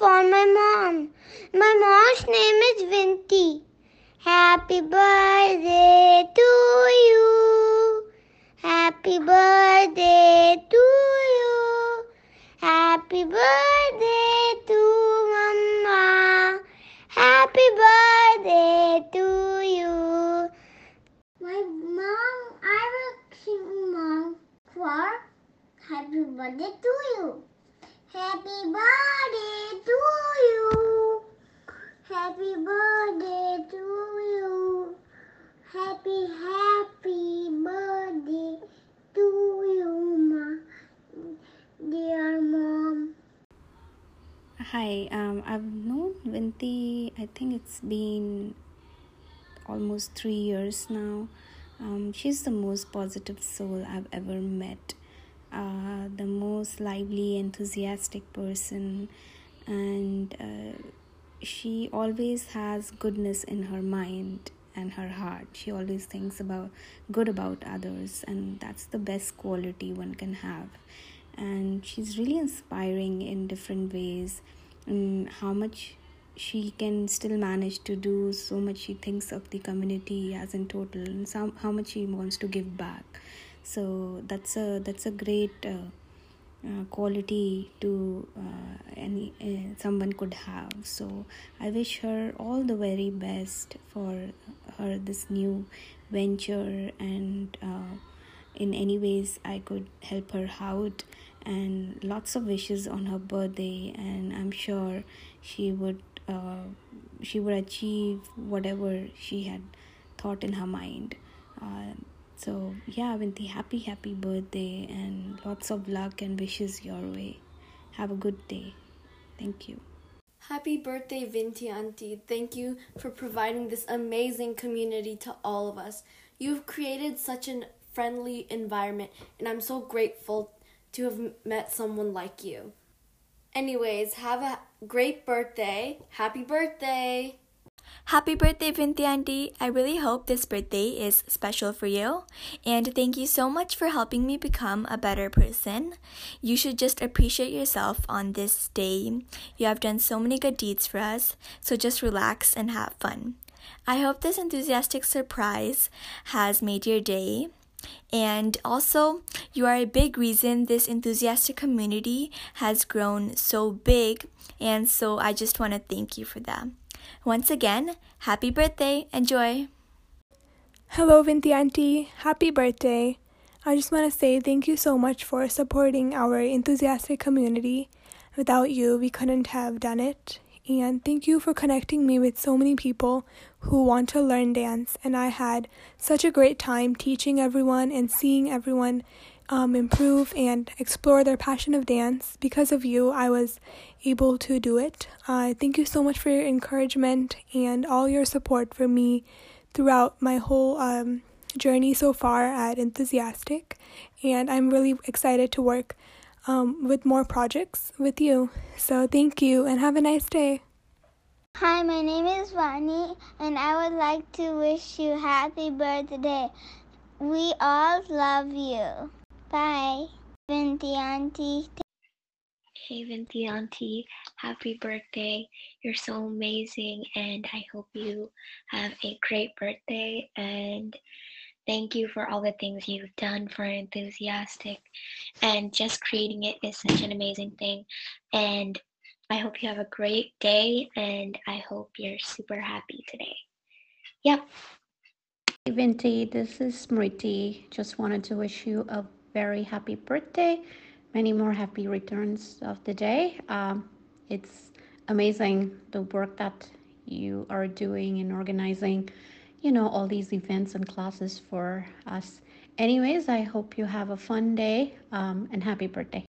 for my mom. My mom's name is Vinti. Happy birthday to you. Happy birthday to you. Happy birthday to Mama. Happy birthday to you. My mom, I will sing mom for happy birthday to you. Happy birthday to you. Happy birthday to you. Happy, happy birthday to you, ma. Dear mom. Hi, um, I've known Vinti, I think it's been almost three years now. Um, she's the most positive soul I've ever met, uh, the most lively, enthusiastic person, and uh, she always has goodness in her mind and her heart. She always thinks about good about others, and that's the best quality one can have. And she's really inspiring in different ways, and how much she can still manage to do so much she thinks of the community as in total and some how much she wants to give back. So that's a that's a great uh, uh, quality to uh, any uh, someone could have. So i wish her all the very best for her this new venture and uh, in any ways i could help her out and lots of wishes on her birthday and i'm sure she would uh, she would achieve whatever she had thought in her mind. Uh, so, yeah, Vinti, happy, happy birthday and lots of luck and wishes your way. Have a good day. Thank you. Happy birthday, Vinti Auntie. Thank you for providing this amazing community to all of us. You've created such an friendly environment, and I'm so grateful to have met someone like you. Anyways, have a great birthday. Happy birthday! Happy birthday, Vinti Auntie! I really hope this birthday is special for you. And thank you so much for helping me become a better person. You should just appreciate yourself on this day. You have done so many good deeds for us, so just relax and have fun. I hope this enthusiastic surprise has made your day. And also, you are a big reason this enthusiastic community has grown so big. And so I just want to thank you for that. Once again, happy birthday. Enjoy. Hello, Vinti Auntie. Happy birthday. I just want to say thank you so much for supporting our enthusiastic community. Without you, we couldn't have done it. And thank you for connecting me with so many people who want to learn dance. And I had such a great time teaching everyone and seeing everyone um, improve and explore their passion of dance. Because of you, I was able to do it. Uh, thank you so much for your encouragement and all your support for me throughout my whole um, journey so far at Enthusiastic. And I'm really excited to work um, with more projects with you. So thank you and have a nice day. Hi, my name is Vani, and I would like to wish you happy birthday. We all love you. Bye, Vinti Auntie. Hey, Vinti Auntie, happy birthday. You're so amazing, and I hope you have a great birthday. And thank you for all the things you've done for Enthusiastic. And just creating it is such an amazing thing. And I hope you have a great day, and I hope you're super happy today. Yep. Vinti, this is Smriti. Just wanted to wish you a very happy birthday. Many more happy returns of the day. Um, it's amazing the work that you are doing and organizing, you know, all these events and classes for us. Anyways, I hope you have a fun day um, and happy birthday.